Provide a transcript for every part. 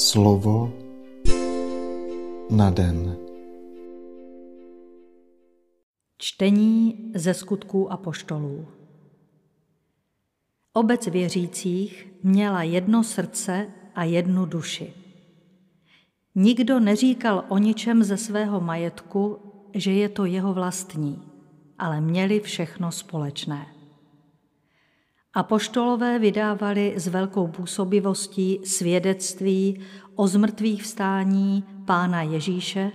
Slovo na den. Čtení ze skutků apoštolů. Obec věřících měla jedno srdce a jednu duši. Nikdo neříkal o ničem ze svého majetku, že je to jeho vlastní, ale měli všechno společné. Apoštolové vydávali s velkou působivostí svědectví o zmrtvých vstání Pána Ježíše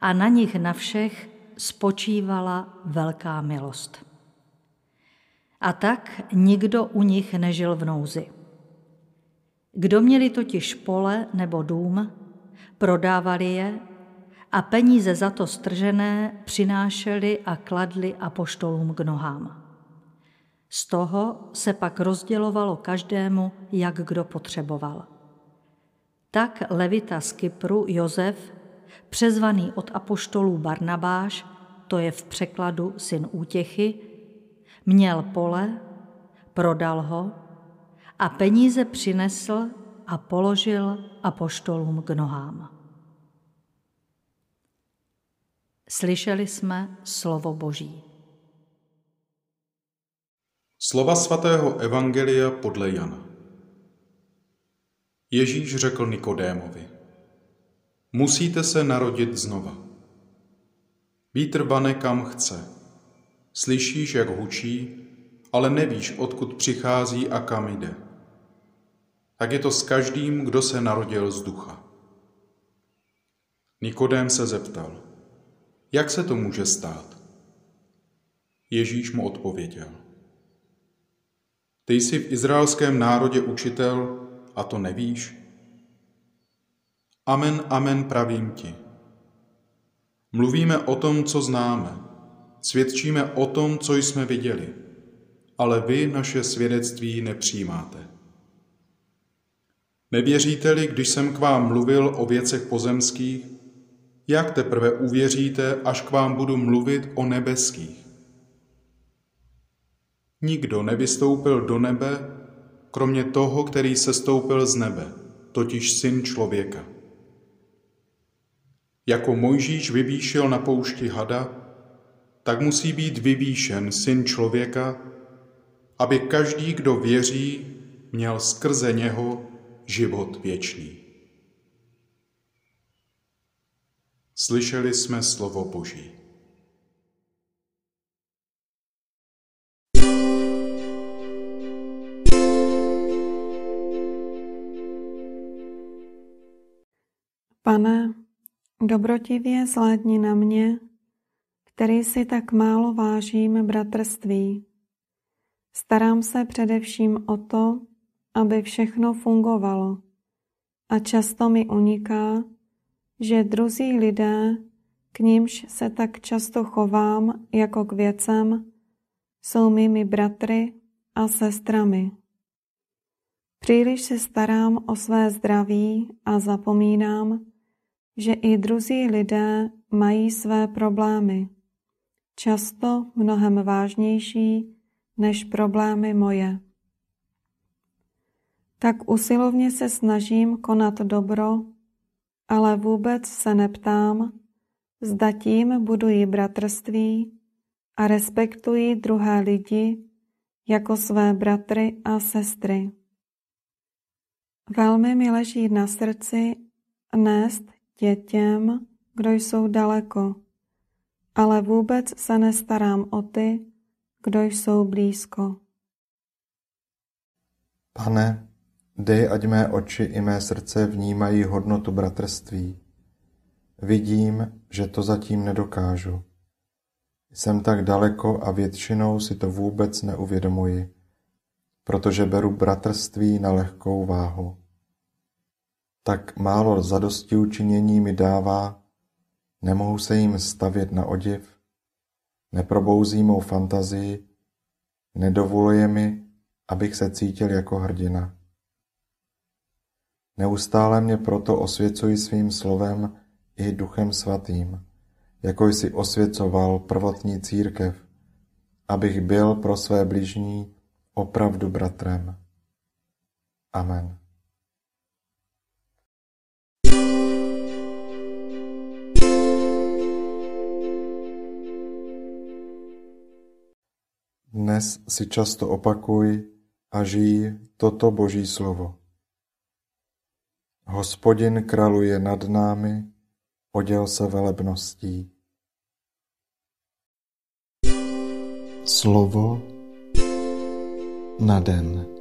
a na nich na všech spočívala velká milost. A tak nikdo u nich nežil v nouzi. Kdo měli totiž pole nebo dům, prodávali je a peníze za to stržené přinášeli a kladli apoštolům k nohám. Z toho se pak rozdělovalo každému, jak kdo potřeboval. Tak levita z Kypru Josef, přezvaný od apoštolů Barnabáš, to je v překladu syn útěchy, měl pole, prodal ho a peníze přinesl a položil apoštolům k nohám. Slyšeli jsme slovo Boží. Slova svatého Evangelia podle Jana. Ježíš řekl Nikodémovi, musíte se narodit znova. Vítr vane kam chce. Slyšíš, jak hučí, ale nevíš, odkud přichází a kam jde. Tak je to s každým, kdo se narodil z ducha. Nikodém se zeptal, jak se to může stát? Ježíš mu odpověděl. Ty jsi v izraelském národě učitel a to nevíš? Amen, amen, pravím ti. Mluvíme o tom, co známe, svědčíme o tom, co jsme viděli, ale vy naše svědectví nepřijímáte. Nevěříte-li, když jsem k vám mluvil o věcech pozemských, jak teprve uvěříte, až k vám budu mluvit o nebeských? Nikdo nevystoupil do nebe, kromě toho, který se stoupil z nebe, totiž syn člověka. Jako Mojžíš vyvýšil na poušti hada, tak musí být vyvýšen syn člověka, aby každý, kdo věří, měl skrze něho život věčný. Slyšeli jsme slovo Boží. Pane, dobrotivě zhlédni na mě, který si tak málo vážím bratrství. Starám se především o to, aby všechno fungovalo a často mi uniká, že druzí lidé, k nímž se tak často chovám jako k věcem, jsou mými bratry a sestrami. Příliš se starám o své zdraví a zapomínám, že i druzí lidé mají své problémy, často mnohem vážnější než problémy moje. Tak usilovně se snažím konat dobro, ale vůbec se neptám, zda tím buduji bratrství a respektuji druhé lidi jako své bratry a sestry. Velmi mi leží na srdci nést dětem, kdo jsou daleko, ale vůbec se nestarám o ty, kdo jsou blízko. Pane, dej, ať mé oči i mé srdce vnímají hodnotu bratrství. Vidím, že to zatím nedokážu. Jsem tak daleko a většinou si to vůbec neuvědomuji, protože beru bratrství na lehkou váhu tak málo zadostiučinění mi dává, nemohu se jim stavět na odiv, neprobouzí mou fantazii, nedovoluje mi, abych se cítil jako hrdina. Neustále mě proto osvěcuji svým slovem i duchem svatým, jako jsi osvěcoval prvotní církev, abych byl pro své bližní opravdu bratrem. Amen. Dnes si často opakuj a žij toto Boží slovo. Hospodin kraluje nad námi, oděl se velebností. Slovo na den.